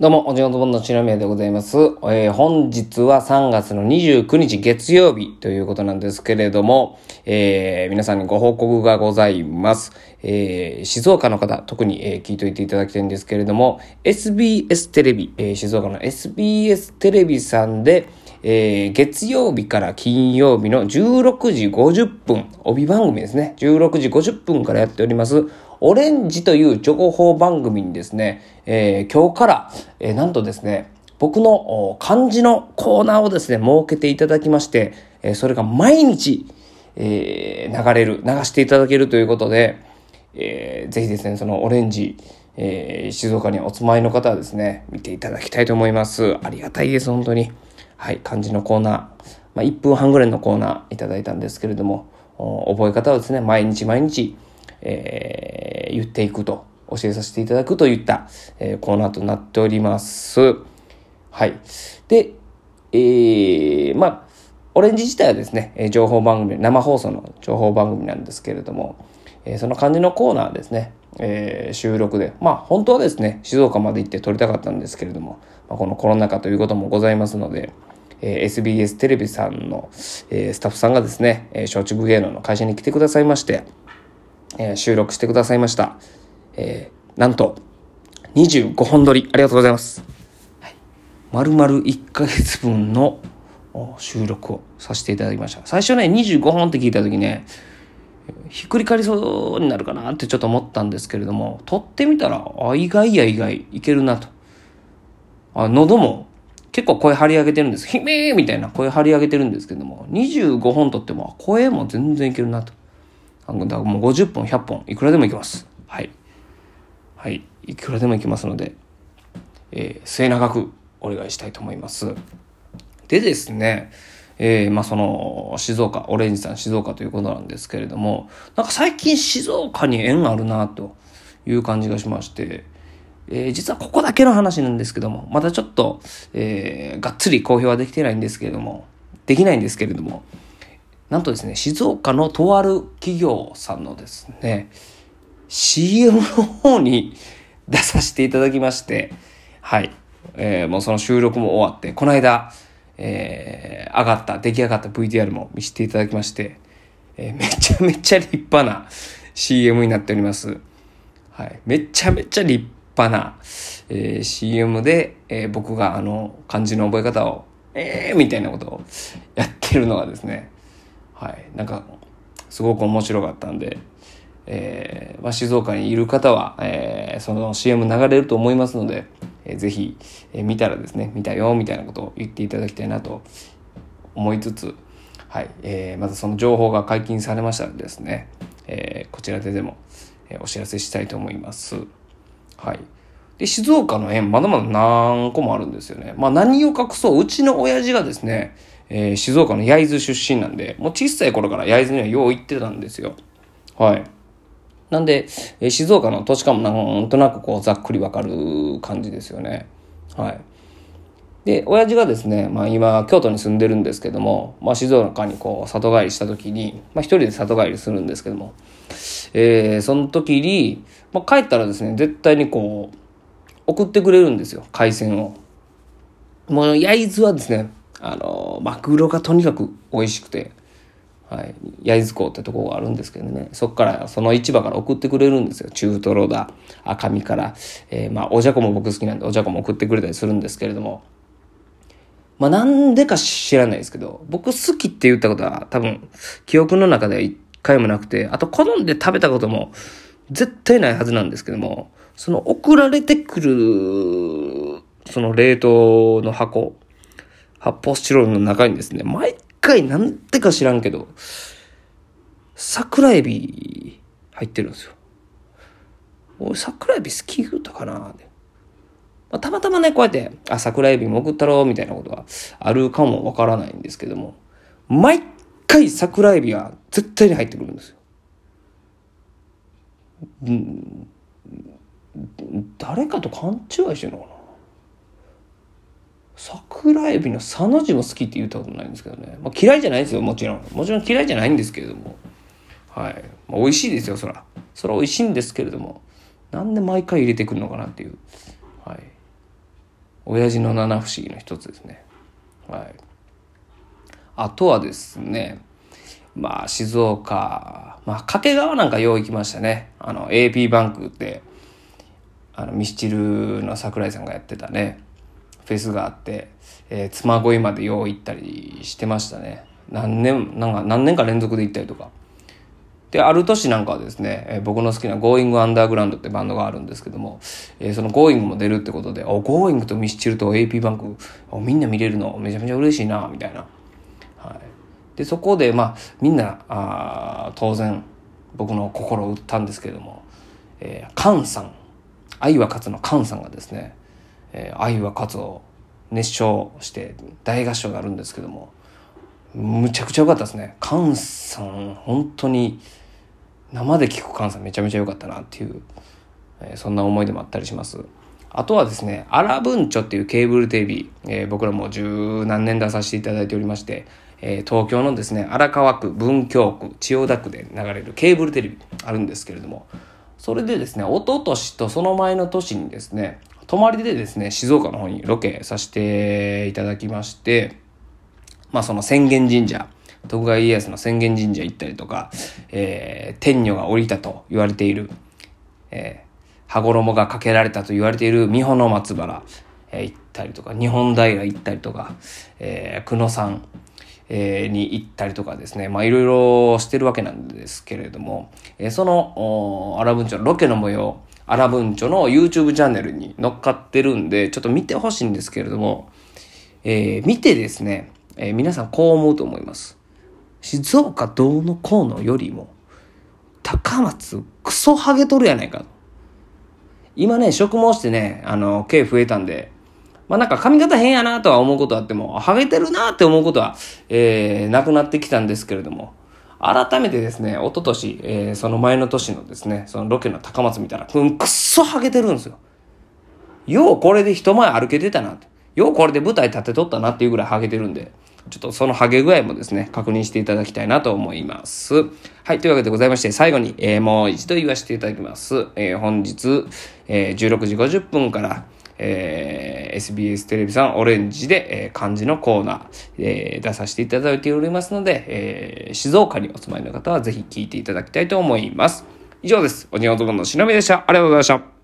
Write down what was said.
どうも、おじのとぼんのちなみやでございます。えー本日は3月の29日月曜日ということなんですけれども、えー皆さんにご報告がございます。えー静岡の方、特に、え聞いといていただきたいんですけれども、SBS テレビ、え静岡の SBS テレビさんで、えー月曜日から金曜日の16時50分、帯番組ですね。16時50分からやっております、オレンジという情報番組にですね、えー今日から、えーなんとですね、僕の漢字のコーナーをですね、設けていただきまして、えーそれが毎日、えー流れる、流していただけるということで、えーぜひですね、そのオレンジ、えー静岡にお住まいの方はですね、見ていただきたいと思います。ありがたいです、本当に。はい、漢字のコーナー、まあ、1分半ぐらいのコーナーいただいたんですけれども、覚え方をですね、毎日毎日、えー言っていくと、教えさせていただくといった、えーコーナーとなっております。はい。で、えー、まあ、オレンジ自体はですね、情報番組、生放送の情報番組なんですけれども、えーその漢字のコーナーですね、えー収録で、まあ本当はですね、静岡まで行って撮りたかったんですけれども、まあ、このコロナ禍ということもございますので、えー SBS テレビさんの、えースタッフさんがですね、えー松竹芸能の会社に来てくださいまして、えー収録してくださいました。えーなんと、25本撮り、ありがとうございます。はい、丸々1ヶ月分の収録をさせていただきました。最初ね、25本って聞いた時ね、ひっくり返りそうになるかなってちょっと思ったんですけれども、撮ってみたら、あ、意外や意外、いけるなと。あ、喉も結構声張り上げてるんです。ひめーみたいな声張り上げてるんですけども、25本撮っても声も全然いけるなと。だもう50本、100本、いくらでもいけます。はい。はい。いくらでもいけますので、えー末永くお願いしたいと思います。でですね、えーまあその、静岡、オレンジさん静岡ということなんですけれども、なんか最近静岡に縁あるなという感じがしまして、えー実はここだけの話なんですけども、まだちょっと、えーがっつり公表はできてないんですけれども、できないんですけれども、なんとですね、静岡のとある企業さんのですね、CM の方に出させていただきまして、はい。えーもうその収録も終わって、この間、えー上がった、出来上がった VTR も見せていただきまして、えーめちゃめちゃ立派な CM になっております。はい。めちゃめちゃ立派な、えー CM で、えー僕があの、漢字の覚え方を、えーみたいなことをやってるのがですね、はい。なんか、すごく面白かったんで、えーまあ、静岡にいる方は、えーその CM 流れると思いますので、えーぜひ、えー見たらですね、見たよ、みたいなことを言っていただきたいなと思いつつ、はい。えーまたその情報が解禁されましたらですね、えーこちらででも、えーお知らせしたいと思います。はい。で、静岡の縁、まだまだ何個もあるんですよね。まあ何を隠そう、うちの親父がですね、えー静岡の焼津出身なんで、もう小さい頃から焼津にはよう行ってたんですよ。はい。なんで、えー静岡の土地勘もなんとなくこうざっくりわかる感じですよね。はい。で、親父がですね、まあ今、京都に住んでるんですけども、まあ静岡にこう里帰りした時に、まあ一人で里帰りするんですけども、えーその時に、まあ帰ったらですね、絶対にこう、送ってくれるんですよ、海鮮を。もう焼津はですね、あの、マグロがとにかく美味しくて、はい、焼津港ってとこがあるんですけどね、そこから、その市場から送ってくれるんですよ。中トロだ、赤身から、えーまあ、おじゃこも僕好きなんで、おじゃこも送ってくれたりするんですけれども、まあ、なんでか知らないですけど、僕好きって言ったことは多分、記憶の中では一回もなくて、あと好んで食べたことも絶対ないはずなんですけども、その送られてくる、その冷凍の箱、発泡スチロールの中にですね、毎回なんでか知らんけど、桜エビ入ってるんですよ。俺桜エビ好き言うたかなってまあ、たまたまね、こうやって、あ、桜エビも送ったろう、みたいなことはあるかもわからないんですけども、毎回桜エビは絶対に入ってくるんですよ。ん、誰かと勘違いしてるのかな桜エビのさの字も好きって言ったことないんですけどね。まあ、嫌いじゃないですよ、もちろん。もちろん嫌いじゃないんですけれども。はい。まあ、美味しいですよ、そら。それは美味しいんですけれども。なんで毎回入れてくるのかなっていう。はい。親父の七不思議の一つですね。はい。あとはですね、まあ、静岡、まあ、掛川なんかよう行きましたね。あの、AP バンクって、あの、ミスチルの桜井さんがやってたね、フェスがあって、えー、妻恋までよう行ったりしてましたね。何年、なんか何年か連続で行ったりとか。で、ある年なんかはですね、えー、僕の好きな Going Underground ってバンドがあるんですけども、えー、その Going も出るってことで、お、Going とミスチルと AP バンク、みんな見れるのめちゃめちゃ嬉しいな、みたいな。はい。で、そこで、まあ、みんな、あ当然、僕の心を打ったんですけれども、えー、カンさん、愛は勝つのカンさんがですね、えー、愛は勝つを熱唱して大合唱があるんですけども、むちゃくちゃ良かったですね。カンさん、本当に、生で聞く菅さんめちゃめちゃ良かったなっていう、えー、そんな思い出もあったりします。あとはですね、アラブンチョっていうケーブルテレビ、えー、僕らも十何年出させていただいておりまして、えー、東京のですね、荒川区、文京区、千代田区で流れるケーブルテレビあるんですけれども、それでですね、一昨年とその前の年にですね、泊まりでですね、静岡の方にロケさせていただきまして、まあその浅間神社、徳川家康の浅間神社行ったりとか、えー、天女が降りたと言われている、えー、羽衣がかけられたと言われている三保の松原、えー、行ったりとか、日本平行ったりとか、えー、久野山、えー、に行ったりとかですね、まあいろいろしてるわけなんですけれども、えー、その、アラブンチョロケの模様、アラブンチョの YouTube チャンネルに乗っかってるんで、ちょっと見てほしいんですけれども、えー、見てですね、えー、皆さんこう思うと思います。静岡どうのこうのよりも、高松クソハゲとるやないか今ね、植毛してね、あの、毛増えたんで、まあなんか髪型変やなとは思うことあっても、ハゲてるなって思うことは、えー、なくなってきたんですけれども、改めてですね、一昨年、えー、その前の年のですね、そのロケの高松見たら、うん、くっそハゲてるんですよ。ようこれで人前歩けてたなって。ようこれで舞台立てとったなっていうぐらいハゲてるんで、ちょっとそのハゲ具合もですね、確認していただきたいなと思います。はい、というわけでございまして、最後に、えー、もう一度言わせていただきます。えー、本日、え、16時50分から、えー、SBS テレビさんオレンジで、えー、漢字のコーナー、えー、出させていただいておりますので、えー、静岡にお住まいの方はぜひ聞いていただきたいと思います。以上です。おにおとぼのしのみでした。ありがとうございました。